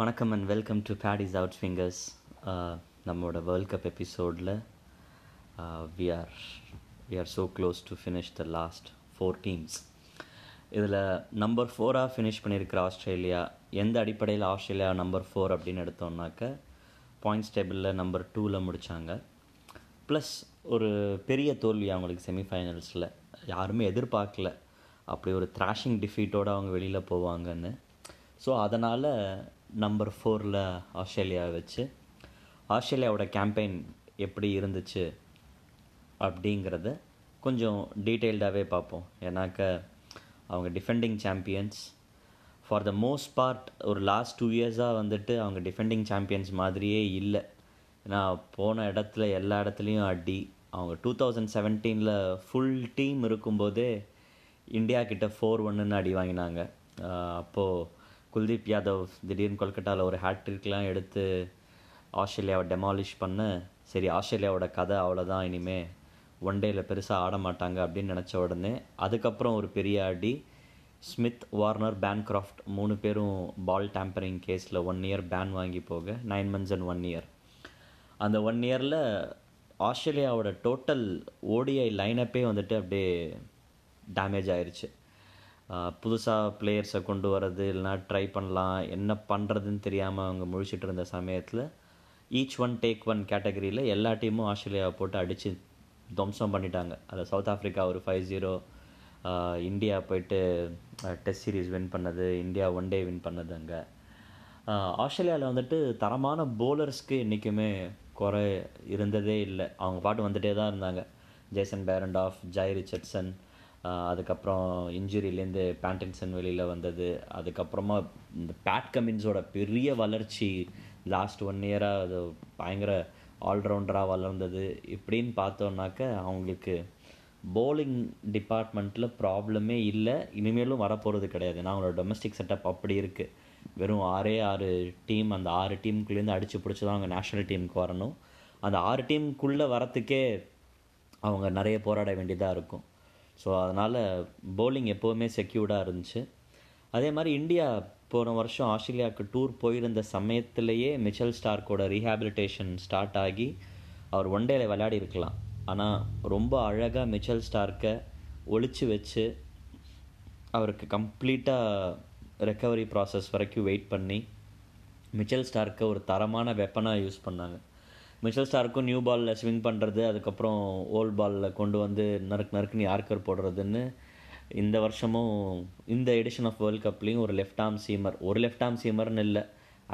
வணக்கம் and welcome to paddy's out fingers நம்மளோட world cup எபிசோடில் we are we are so close to finish the last four teams இதில் number ஃபோராக finish பண்ணியிருக்கிற Australia எந்த அடிப்படையில் ஆஸ்திரேலியா நம்பர் ஃபோர் அப்படின்னு எடுத்தோம்னாக்க பாயிண்ட்ஸ் டேபிளில் நம்பர் டூவில் முடித்தாங்க ப்ளஸ் ஒரு பெரிய தோல்வி அவங்களுக்கு செமிஃபைனல்ஸில் யாருமே எதிர்பார்க்கல. அப்படி ஒரு த்ராஷிங் டிஃபீட்டோடு அவங்க வெளியில் போவாங்கன்னு. ஸோ அதனால் நம்பர் ஃபோரில் ஆஸ்திரேலியா வச்சு ஆஸ்திரேலியாவோட கேம்பெயின் எப்படி இருந்துச்சு அப்படிங்கிறத கொஞ்சம் டீட்டெயில்டாகவே பார்ப்போம். ஏன்னாக்க அவங்க defending champions for the most part ஒரு லாஸ்ட் டூ இயர்ஸாக வந்துட்டு அவங்க டிஃபெண்டிங் சாம்பியன்ஸ் மாதிரியே இல்லை. ஏன்னா போன இடத்துல எல்லா இடத்துலையும் அடி. அவங்க டூ தௌசண்ட் செவன்டீனில் ஃபுல் டீம் இருக்கும்போதே இந்தியா கிட்ட ஃபோர் ஒன்றுன்னு அடி வாங்கினாங்க. அப்போது குல்தீப் யாதவ் திடீர்னு கொல்கட்டாவில் ஒரு ஹேட்ரிக்லாம் எடுத்து ஆஸ்திரேலியாவை டெமாலிஷ் பண்ண. சரி ஆஸ்திரேலியாவோட கதை அவ்வளோதான் இனிமேல் ஒன் டேயில் பெருசாக ஆட மாட்டாங்க அப்படின்னு நினச்ச உடனே அதுக்கப்புறம் ஒரு பெரிய அடி. ஸ்மித் வார்னர் பேன்கிராஃப்ட் மூணு பேரும் பால் டேம்பரிங் கேஸில் ஒன் இயர் பேன் வாங்கி போக. Nine months and one year அந்த ஒன் இயரில் ஆஸ்திரேலியாவோட டோட்டல் ஓடிஐ லைனப்பே வந்துட்டு அப்படியே டேமேஜ் ஆயிடுச்சு புதுசாக பிளேயர்ஸை கொண்டு வர்றது இல்லைனா ட்ரை பண்ணலாம். என்ன பண்ணுறதுன்னு தெரியாமல் அவங்க முழிச்சிட்டு இருந்த சமயத்தில் ஈச் ஒன் டேக் ஒன் கேட்டகரியில் எல்லா டீமும் ஆஸ்திரேலியாவை போட்டு அடித்து துவம்சம் பண்ணிட்டாங்க. அதில் சவுத் ஆஃப்ரிக்கா ஒரு ஃபைவ் ஜீரோ இந்தியா போயிட்டு டெஸ்ட் சீரீஸ் வின் பண்ணது இந்தியா ஒன் டே வின் பண்ணது அங்கே. ஆஸ்திரேலியாவில் வந்துட்டு தரமான போலர்ஸ்க்கு என்றைக்குமே குறை இருந்ததே இல்லை. அவங்க பாட்டு வந்துகிட்டே தான் இருந்தாங்க. Jason Behrendorff Jhye Richardson அதுக்கப்புறம் இன்ஜுரியிலேருந்து பேண்டன்சன் வெளியில் வந்தது. அதுக்கப்புறமா இந்த பேட் கமின்ஸோட பெரிய வளர்ச்சி லாஸ்ட் ஒன் இயராக அது பயங்கர ஆல்ரவுண்டராக வளர்ந்தது. இப்படின்னு பார்த்தோன்னாக்க அவங்களுக்கு போலிங் டிபார்ட்மெண்ட்டில் ப்ராப்ளமே இல்லை. இனிமேலும் வரப்போகிறது கிடையாது. ஏன்னா அவங்களோட டொமஸ்டிக் செட்டப் அப்படி இருக்குது வெறும் ஆறே ஆறு டீம் அந்த ஆறு டீமுக்குள்ளேருந்து அடித்து பிடிச்சி தான் அவங்க நேஷ்னல் டீமுக்கு வரணும். அந்த ஆறு டீமுக்குள்ளே வரத்துக்கே அவங்க நிறைய போராட வேண்டியதாக இருக்கும். ஸோ அதனால் பவுலிங் எப்போவுமே செக்யூர்டாக இருந்துச்சு. அதே மாதிரி இந்தியா போன வருஷம் ஆஸ்திரேலியாவுக்கு டூர் போயிருந்த சமயத்திலேயே மிச்சல் ஸ்டார்க்கோட ரீஹாபிலிட்டேஷன் ஸ்டார்ட் ஆகி அவர் ஒன் டேல விளையாடி இருக்கலாம். ஆனால் ரொம்ப அழகாக மிச்சல் ஸ்டார்க்கை ஒழிச்சு வச்சு அவருக்கு கம்ப்ளீட்டாக ரெக்கவரி ப்ராசஸ் வரைக்கும் வெயிட் பண்ணி மிச்சல் ஸ்டார்க்கை ஒரு தரமான வெப்பனாக யூஸ் பண்ணாங்க. மிச்சல் ஸ்டார்க்கும் நியூ பாலில் ஸ்விங் பண்ணுறது அதுக்கப்புறம் ஓல்ட் பாலில் கொண்டு வந்து நறுக்கு நறுக்குன்னு யார்கர் போடுறதுன்னு இந்த வருஷமும் இந்த எடிஷன் ஆஃப் வேர்ல்ட் கப்லேயும் ஒரு லெஃப்ட் ஆம் சீமர் ஒரு லெஃப்ட் ஆம் சீமர்னு இல்லை.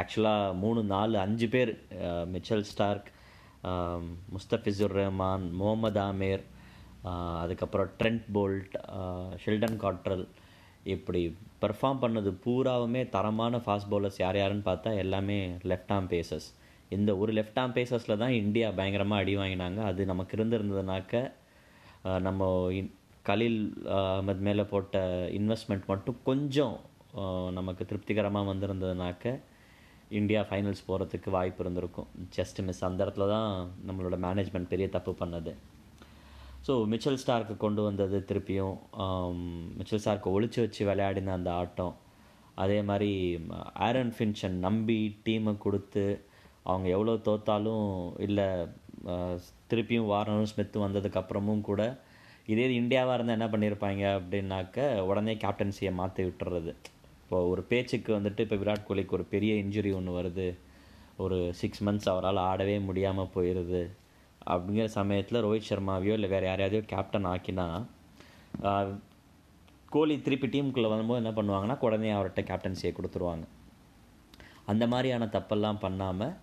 ஆக்சுவலாக மூணு நாலு அஞ்சு பேர் மிச்சல் ஸ்டார்க் முஸ்தபிசுர் ரஹ்மான் முகமது ஆமீர் அதுக்கப்புறம் ட்ரெண்ட் போல்ட் ஷில்டன் காட்ரல் இப்படி பெர்ஃபார்ம் பண்ணது பூராவுமே தரமான ஃபாஸ்ட் பவுலர்ஸ் யார் யாருன்னு பார்த்தா எல்லாமே லெஃப்ட் ஆம் பேசஸ் இந்த ஒரு லெஃப்ட் ஆம் பேசஸில் தான் இந்தியா பயங்கரமாக அடி வாங்கினாங்க. அது நமக்கு இருந்திருந்ததுனாக்க நம்ம கலில் அஹமத் மேலே போட்ட இன்வெஸ்ட்மெண்ட் மட்டும் கொஞ்சம் நமக்கு திருப்திகரமாக வந்திருந்ததுனாக்க இந்தியா ஃபைனல்ஸ் போகிறதுக்கு வாய்ப்பு இருந்திருக்கும். ஜஸ்ட் மிஸ் அந்த இடத்துல தான் நம்மளோட மேனேஜ்மெண்ட் பெரிய தப்பு பண்ணது. ஸோ மிச்சல் ஸ்டார்க்கு கொண்டு வந்தது திருப்பியும் மிச்சல் ஸ்டார்க்கு ஒழிச்சு வச்சு விளையாடின அந்த ஆட்டம். அதே மாதிரி ஆரன் ஃபின்ஷன் நம்பி டீமை கொடுத்து அவங்க எவ்வளோ தோத்தாலும் இல்லை திருப்பியும் வாரனும் ஸ்மித்தும் வந்ததுக்கப்புறமும் கூட இதே இந்தியாவாக இருந்தால் என்ன பண்ணியிருப்பாங்க அப்படின்னாக்க உடனே கேப்டன்சியை மாற்றி விட்டுறது. இப்போ ஒரு பேச்சுக்கு வந்துட்டு இப்போ விராட் கோலிக்கு ஒரு பெரிய இன்ஜுரி ஒன்று வருது. ஒரு சிக்ஸ் மந்த்ஸ் அவரால் ஆடவே முடியாமல் போயிடுது அப்படிங்கிற சமயத்தில் ரோஹித் சர்மாவையோ இல்லை வேறு யாரையாவது கேப்டன் ஆக்கினா கோலி திருப்பி டீமுக்குள்ளே வரும்போது என்ன பண்ணுவாங்கன்னா உடனே அவர்கிட்ட கேப்டன்சியை கொடுத்துருவாங்க. அந்த மாதிரியான தப்பெல்லாம் பண்ணாமல்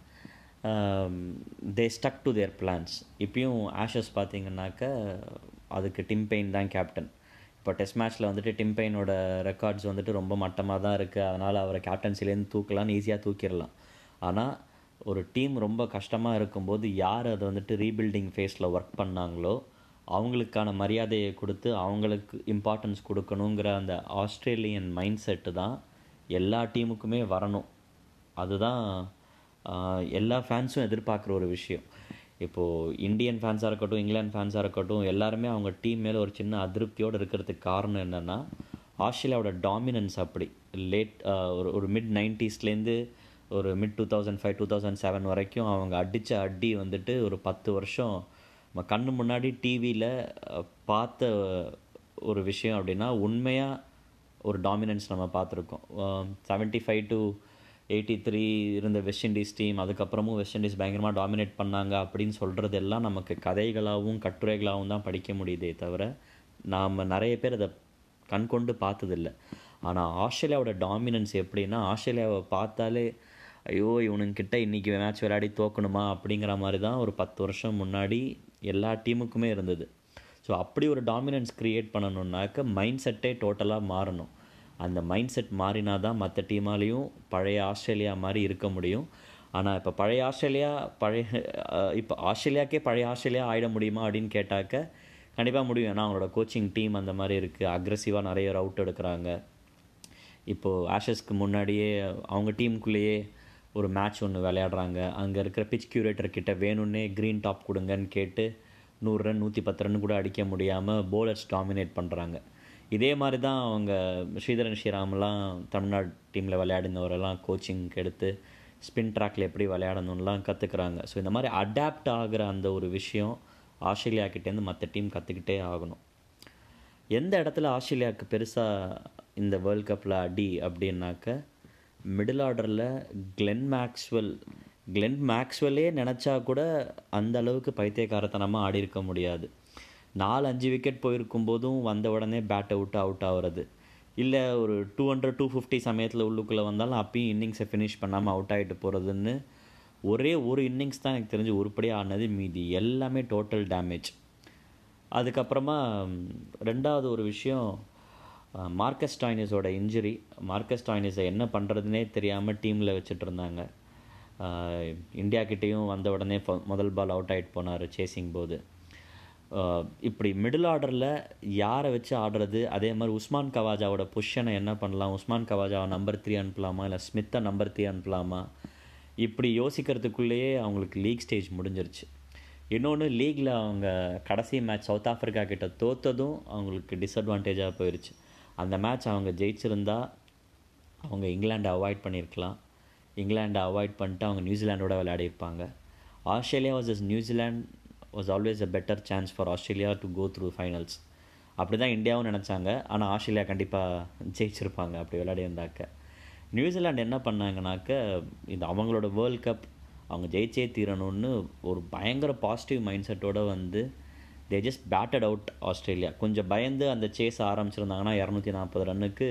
they stuck to their plans இப்பயும் ஆஷஸ் பார்த்தீங்கன்னாக்க அதுக்கு டிம்பெயின் தான் கேப்டன் இப்போ டெஸ்ட் மேட்ச்சில் வந்துட்டு டிம்பெயினோட ரெக்கார்ட்ஸ் வந்துட்டு ரொம்ப மட்டமாக தான் இருக்குது அதனால் அவரை கேப்டன்சிலேருந்து தூக்கலான்னு ஈஸியாக தூக்கிடலாம். ஆனால் ஒரு டீம் ரொம்ப கஷ்டமாக இருக்கும்போது யார் அதை வந்துட்டு ரீபில்டிங் ஃபேஸில் ஒர்க் பண்ணாங்களோ அவங்களுக்கான மரியாதையை கொடுத்து அவங்களுக்கு இம்பார்ட்டன்ஸ் கொடுக்கணுங்கிற அந்த ஆஸ்திரேலியன் மைண்ட் செட்டு தான் எல்லா டீமுக்குமே வரணும். அதுதான் எல்லா ஃபேன்ஸும் எதிர்பார்க்குற ஒரு விஷயம். இப்போது இந்தியன் ஃபேன்ஸாக இருக்கட்டும் இங்கிலாந்து ஃபேன்ஸாக இருக்கட்டும் எல்லாருமே அவங்க டீம் மேலே ஒரு சின்ன அதிருப்தியோடு இருக்கிறதுக்கு காரணம் என்னென்னா ஆஸ்திரேலியாவோட டாமினன்ஸ் அப்படி. லேட் ஒரு ஒரு மிட் நைன்டிஸ்லேருந்து ஒரு mid two thousand five two thousand seven வரைக்கும் அவங்க அடித்த அடி வந்துட்டு ஒரு பத்து வருஷம் நம்ம கண்ணு முன்னாடி டிவியில் பார்த்த ஒரு விஷயம் அப்படின்னா உண்மையாக ஒரு டாமினன்ஸ் நம்ம பார்த்துருக்கோம். Seventy five to eighty three இருந்த வெஸ்ட் இண்டீஸ் டீம் அதுக்கப்புறமும் வெஸ்ட் இண்டீஸ் பயங்கரமாக டாமினேட் பண்ணாங்க அப்படின்னு சொல்கிறது எல்லாம் நமக்கு கதைகளாகவும் கட்டுரைகளாகவும் தான் படிக்க முடியுதே தவிர நாம் நிறைய பேர் அதை கண்கொண்டு பார்த்ததில்லை பார்த்ததில்ல. ஆனால் ஆஸ்திரேலியாவோட டாமினன்ஸ் எப்படின்னா ஆஸ்திரேலியாவை பார்த்தாலே ஐயோ இவனுங்கிட்ட இன்றைக்கி மேட்ச் விளையாடி தோக்கணுமா அப்படிங்கிற மாதிரி தான் ஒரு பத்து வருஷம் முன்னாடி எல்லா டீமுக்குமே இருந்தது. ஸோ அப்படி ஒரு டாமினன்ஸ் க்ரியேட் பண்ணணுன்னாக்க மைண்ட் செட்டே டோட்டலாக மாறணும். அந்த மைண்ட் செட் மாறினா தான் மற்ற டீமாலேயும் பழைய ஆஸ்திரேலியா மாதிரி இருக்க முடியும். ஆனால் இப்போ பழைய ஆஸ்திரேலியா பழைய இப்போ ஆஸ்திரேலியாக்கே பழைய ஆஸ்திரேலியா ஆகிட முடியுமா அப்படின்னு கேட்டாக்க கண்டிப்பாக முடியும். ஏன்னா அவங்களோட கோச்சிங் டீம் அந்த மாதிரி இருக்குது அக்ரெசிவாக நிறைய அவுட் எடுக்கிறாங்க. இப்போது ஆஷஸ்க்கு முன்னாடியே அவங்க டீமுக்குள்ளேயே ஒரு மேட்ச் ஒன்று விளையாடுறாங்க. அங்கே இருக்கிற பிச் கியூரேட்டர் கிட்ட வேணும்னே க்ரீன் டாப் கொடுங்கன்னு கேட்டு நூறு ரன் நூற்றி பத்து ரன் கூட அடிக்க முடியாமல் போலர்ஸ் டாமினேட் பண்ணுறாங்க இதே மாதிரி தான் அவங்க ஸ்ரீதரன் ஸ்ரீராம்லாம் தமிழ்நாடு டீமில் விளையாடினவரெல்லாம் கோச்சிங் எடுத்து ஸ்பின் ட்ராக்கில் எப்படி விளையாடணும்லாம் கற்றுக்குறாங்க ஸோ இந்த மாதிரி அடாப்ட் ஆகிற அந்த ஒரு விஷயம் ஆஸ்திரேலியா கிட்டேருந்து மற்ற டீம் கற்றுக்கிட்டே ஆகணும். எந்த இடத்துல ஆஸ்திரேலியாவுக்கு பெருசாக இந்த வேர்ல்ட் கப்பில் அடி அப்படின்னாக்க மிடில் ஆர்டரில் கிளென் மேக்ஸ்வெல் கிளென் மேக்ஸ்வெல்லே நினச்சா கூட அந்த அளவுக்கு பைத்தியக்காரத்தனமாக ஆடி இருக்க முடியாது. நாலு அஞ்சு விக்கெட் போயிருக்கும் போதும் வந்த உடனே பேட்டை விட்டு அவுட் ஆகிறது. இல்லை ஒரு டூ ஹண்ட்ரட் டூ ஃபிஃப்டி சமயத்தில் உள்ளுக்குள்ளே வந்தாலும் அப்பயும் இன்னிங்ஸை ஃபினிஷ் பண்ணாமல் அவுட் ஆகிட்டு போகிறதுன்னு ஒரே ஒரு இன்னிங்ஸ் தான் எனக்கு தெரிஞ்சு உருப்படியாக ஆனது மீதி. எல்லாமே டோட்டல் டேமேஜ் அதுக்கப்புறமா ரெண்டாவது ஒரு விஷயம் மார்க்கஸ் டாய்னிஸோட இன்ஜுரி மார்க்கஸ் டாய்னிஸை என்ன பண்ணுறதுனே தெரியாமல் டீமில் வச்சுட்டு இருந்தாங்க. இந்தியாக்கிட்டேயும் வந்த உடனே முதல் பால் அவுட் ஆகிட்டு போனார் சேசிங் போது. இப்படி மிடில் ஆர்டரில் யாரை வச்சு ஆடுறது? அதே மாதிரி உஸ்மான் கவாஜாவோட பொஷனை என்ன பண்ணலாம்? உஸ்மான் கவாஜாவை நம்பர் த்ரீ அனுப்பலாமா? இல்லை ஸ்மித்தை நம்பர் த்ரீ அனுப்பலாமா? இப்படி யோசிக்கிறதுக்குள்ளேயே அவங்களுக்கு லீக் ஸ்டேஜ் முடிஞ்சிருச்சு. இன்னொன்று லீக்கில் அவங்க கடைசி மேட்ச் சவுத் ஆஃப்ரிக்கா கிட்ட தோத்ததும் அவங்களுக்கு டிஸ்அட்வான்டேஜாக போயிடுச்சு அந்த மேட்ச் அவங்க ஜெயிச்சிருந்தா அவங்க இங்கிலாண்டை அவாய்ட் பண்ணியிருக்கலாம். இங்கிலாண்டை அவாய்ட் பண்ணிட்டு அவங்க நியூசிலாண்டோட விளையாடிருப்பாங்க Australia was New Zealand was always a better chance for Australia to go through finals அப்படி தான் இந்தியாவும் நினச்சாங்க. ஆனால் ஆஸ்திரேலியா கண்டிப்பாக ஜெயிச்சிருப்பாங்க. அப்படி விளையாடியிருந்தாக்க நியூசிலாண்டு என்ன பண்ணாங்கனாக்க இந்த அவங்களோட வேர்ல்ட் கப் அவங்க ஜெயிச்சே தீரணும்னு ஒரு பயங்கர பாசிட்டிவ் மைண்ட் செட்டோடு வந்து they just batted out Australia. கொஞ்சம் பயந்து அந்த சேஸ் ஆரம்பிச்சிருந்தாங்கன்னா இரநூத்தி நாற்பது ரன்னுக்கு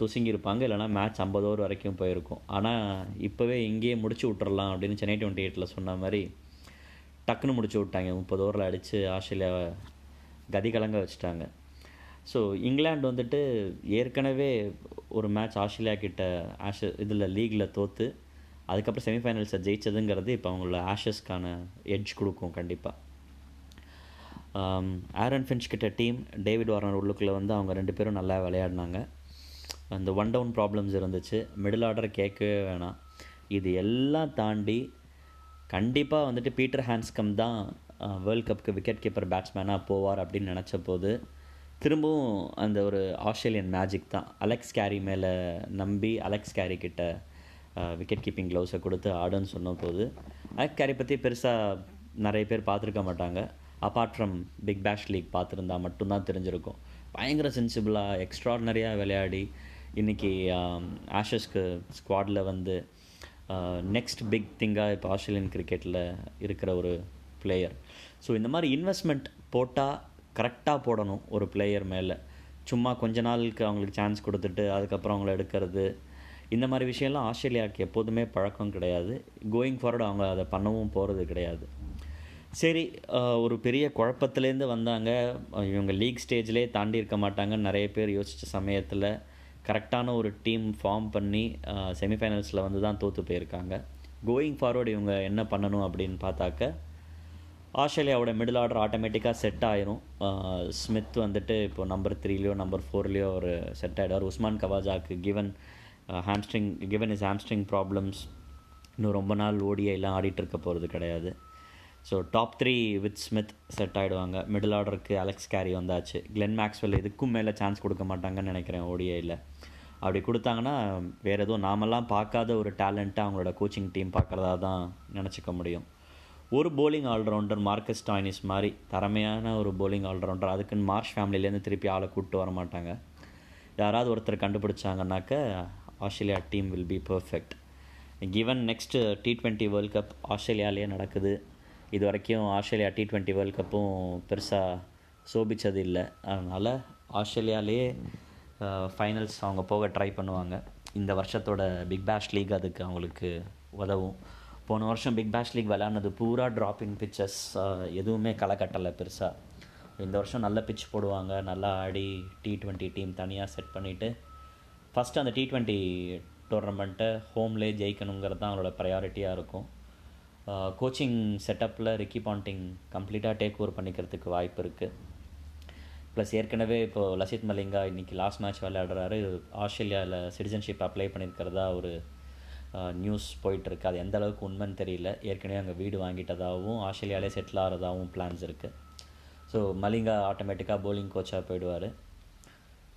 துசுங்கியிருப்பாங்க. இல்லைனா மேட்ச் ஐம்பது ஓவர் வரைக்கும் போயிருக்கும். ஆனால் இப்போவே இங்கேயே முடிச்சு விட்றலாம் அப்படின்னு சென்னை டுவெண்ட்டி எயிட்டில் சொன்ன மாதிரி டக்குன்னு முடிச்சு விட்டாங்க. முப்பது ஓவரில் அடித்து ஆஸ்திரேலியாவை கதி கலங்க வச்சுட்டாங்க. ஸோ இங்கிலாந்து வந்துட்டு ஏற்கனவே ஒரு மேட்ச் ஆஸ்திரேலியா கிட்ட ஆஷ இதில் லீகில் தோற்று அதுக்கப்புறம் செமிஃபைனல்ஸை ஜெயிச்சதுங்கிறது இப்போ அவங்களோட ஆஷஸ்க்கான எட்ஜ் கொடுக்கும் கண்டிப்பாக ஆரன் um, ஃபின்ச் கிட்ட டீம் டேவிட் வார்னர் உள்ளுக்குள்ளே வந்து அவங்க ரெண்டு பேரும் நல்லா விளையாடினாங்க. அந்த ஒன் டவுன் ப்ராப்ளம்ஸ் இருந்துச்சு. மிடில் ஆர்டர் கேட்கவே வேணாம். இது எல்லாம் தாண்டி கண்டிப்பாக வந்துட்டு பீட்டர் ஹேண்ட்ஸ்கம் தான் வேர்ல்ட் கப்புக்கு விக்கெட் கீப்பர் பேட்ஸ்மேனாக போவார் அப்படின்னு நினச்ச போது திரும்பவும் அந்த ஒரு ஆஸ்திரேலியன் மேஜிக் தான். அலெக்ஸ் கேரி மேலே நம்பி அலெக்ஸ் கேரி கிட்ட விக்கெட் கீப்பிங் க்ளவுஸை கொடுத்து ஆடுன்னு சொன்ன போது அலெக்ஸ் கேரி பற்றி பெருசாக நிறைய பேர் பார்த்துருக்க மாட்டாங்க. Apart from Big Bash League பார்த்துருந்தா மட்டும்தான் தெரிஞ்சிருக்கும். பயங்கர சென்சிபிளாக எக்ஸ்ட்ராடினரியாக விளையாடி இன்றைக்கி ஆஷஸ்க்கு ஸ்குவாடில் வந்து நெக்ஸ்ட் பிக் திங்காக இப்போ ஆஸ்திரேலியன் கிரிக்கெட்டில் இருக்கிற ஒரு பிளேயர் ஸோ இந்த மாதிரி இன்வெஸ்ட்மெண்ட் போட்டால் கரெக்டாக போடணும் ஒரு பிளேயர் மேலே. சும்மா கொஞ்ச நாளுக்கு அவங்களுக்கு சான்ஸ் கொடுத்துட்டு அதுக்கப்புறம் அவங்கள எடுக்கிறது. இந்த மாதிரி விஷயம்லாம் ஆஸ்திரேலியாவுக்கு எப்போதுமே பழக்கம் கிடையாது. கோயிங் ஃபார்வர்டு அவங்க அதை பண்ணவும் போகிறது கிடையாது. சரி ஒரு பெரிய குழப்பத்துலேருந்து வந்தாங்க. இவங்க லீக் ஸ்டேஜ்லேயே தாண்டி இருக்க மாட்டாங்கன்னு நிறைய பேர் யோசித்த சமயத்தில் கரெக்டான ஒரு டீம் ஃபார்ம் பண்ணி செமிஃபைனல்ஸில் வந்து தான் தோற்று போயிருக்காங்க. கோயிங் ஃபார்வர்டு இவங்க என்ன பண்ணணும் அப்படின்னு பார்த்தாக்க ஆஸ்திரேலியாவோட மிடில் ஆர்டர் ஆட்டோமேட்டிக்காக செட் ஆயிரும். ஸ்மித் வந்துட்டு இப்போ நம்பர் த்ரீலேயோ நம்பர் ஃபோர்லேயோ ஒரு செட் ஆகிடுவார் Usman கவாஜாக்கு given hamstring given is hamstring problems இன்னும் ரொம்ப நாள் ஓடிஐலாம் ஆடிட்டு இருக்க போகிறது கிடையாது. So top three with Smith set ஆகிடுவாங்க மிடில் ஆர்டருக்கு அலெக்ஸ் கேரி வந்தாச்சு. கிளென் மேக்ஸ்வெல் இதுக்கும் மேலே சான்ஸ் கொடுக்க மாட்டாங்கன்னு நினைக்கிறேன் ஓடிஐயில் அப்படி கொடுத்தாங்கன்னா வேறு எதுவும் நாமெல்லாம் பார்க்காத ஒரு டேலண்ட்டாக அவங்களோட கோச்சிங் டீம் பார்க்குறதா தான் நினச்சிக்க முடியும். ஒரு போலிங் ஆல்ரவுண்டர் மார்க்கஸ் டாய்னிஸ் மாதிரி திறமையான ஒரு போலிங் ஆல்ரவுண்டர் அதுக்குன்னு மார்ஷ் ஃபேமிலியிலேருந்து திருப்பி ஆளை கூப்பிட்டு வர மாட்டாங்க. யாராவது ஒருத்தர் கண்டுபிடிச்சாங்கன்னாக்க Australia team will be perfect given next T twenty World Cup ஆஸ்திரேலியாலேயே நடக்குது இது வரைக்கும் ஆஸ்திரேலியா டி ட்வெண்ட்டி வேர்ல்ட் கப்பும் பெருசாக சோபித்தது இல்லை. அதனால் ஆஸ்திரேலியாலேயே ஃபைனல்ஸ் அவங்க போக ட்ரை பண்ணுவாங்க. இந்த வருஷத்தோட பிக் பேஷ் லீக் அதுக்கு அவங்களுக்கு உதவும். போன வருஷம் பிக் பேஷ் லீக் விளாட்னது பூரா ட்ராப் இன் பிச்சஸ் எதுவுமே களை கட்டலை பெருசாக இந்த வருஷம் நல்ல பிச் போடுவாங்க நல்லா ஆடி டி ட்வெண்ட்டி டீம் தனியாக செட் பண்ணிவிட்டு ஃபஸ்ட்டு அந்த டி ட்வெண்ட்டி டோர்னமெண்ட்டை ஹோம்லே ஜெயிக்கணுங்கிறது தான் அவங்களோட ப்ரையாரிட்டியாக இருக்கும். கோச்சிங் செட்டப்பில் ரிக்கி பாண்டிங் கம்ப்ளீட்டாக டேக் ஓவர் பண்ணிக்கிறதுக்கு வாய்ப்பு இருக்குது ப்ளஸ் ஏற்கனவே இப்போது லசித் மலிங்கா இன்றைக்கி லாஸ்ட் மேட்ச் விளையாடுறாரு. ஆஸ்திரேலியாவில் சிட்டிசன்ஷிப் அப்ளை பண்ணியிருக்கிறதா ஒரு நியூஸ் போயிட்டுருக்கு. அது எந்த அளவுக்கு உண்மைன்னு தெரியல. ஏற்கனவே அங்கே வீடு வாங்கிட்டதாகவும் ஆஸ்திரேலியாவிலே செட்டில் ஆகிறதாகவும் பிளான்ஸ் இருக்குது ஸோ மலிங்கா ஆட்டோமேட்டிக்காக போலிங் கோச்சாக போயிடுவார்.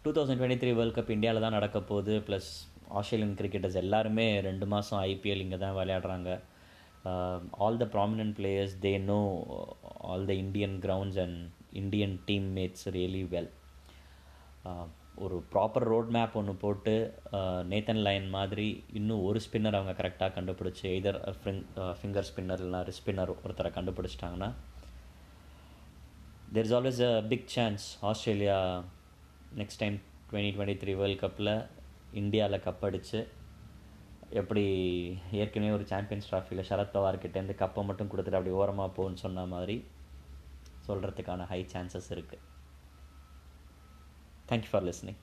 Two thousand twenty three World Cup இந்தியாவில் தான் நடக்க போகுது. ப்ளஸ் ஆஸ்திரேலியன் கிரிக்கெட்டர்ஸ் எல்லாருமே ரெண்டு மாதம் ஐபிஎல் இங்கே தான் விளையாடுறாங்க. All the prominent players they know all the Indian grounds and Indian team mates really well ஒரு ப்ராப்பர் ரோட் மேப் ஒன்று போட்டு uh, நேத்தன் லைன் மாதிரி இன்னும் ஒரு ஸ்பின்னர் அவங்க கரெக்டாக கண்டுபிடிச்சி எய்தர் ஃபிங்கர் ஸ்பின்னர் இல்லைனா ரிஸ் ஸ்பின்னர் ஒருத்தரை கண்டுபிடிச்சிட்டாங்கன்னா there is always a big chance Australia next time twenty twenty three World கப்பில் இந்தியாவில் கப் அடித்து எப்படி ஏற்கனவே ஒரு சாம்பியன்ஸ் ட்ராஃபியில் சரத் பவார்கிட்டேருந்து கப்பை மட்டும் கொடுத்துட்டு அப்படி ஓரமாக போன்னு சொன்ன மாதிரி சொல்கிறதுக்கான ஹை சான்சஸ் இருக்குது தேங்க்யூ ஃபார் லிஸ்னிங்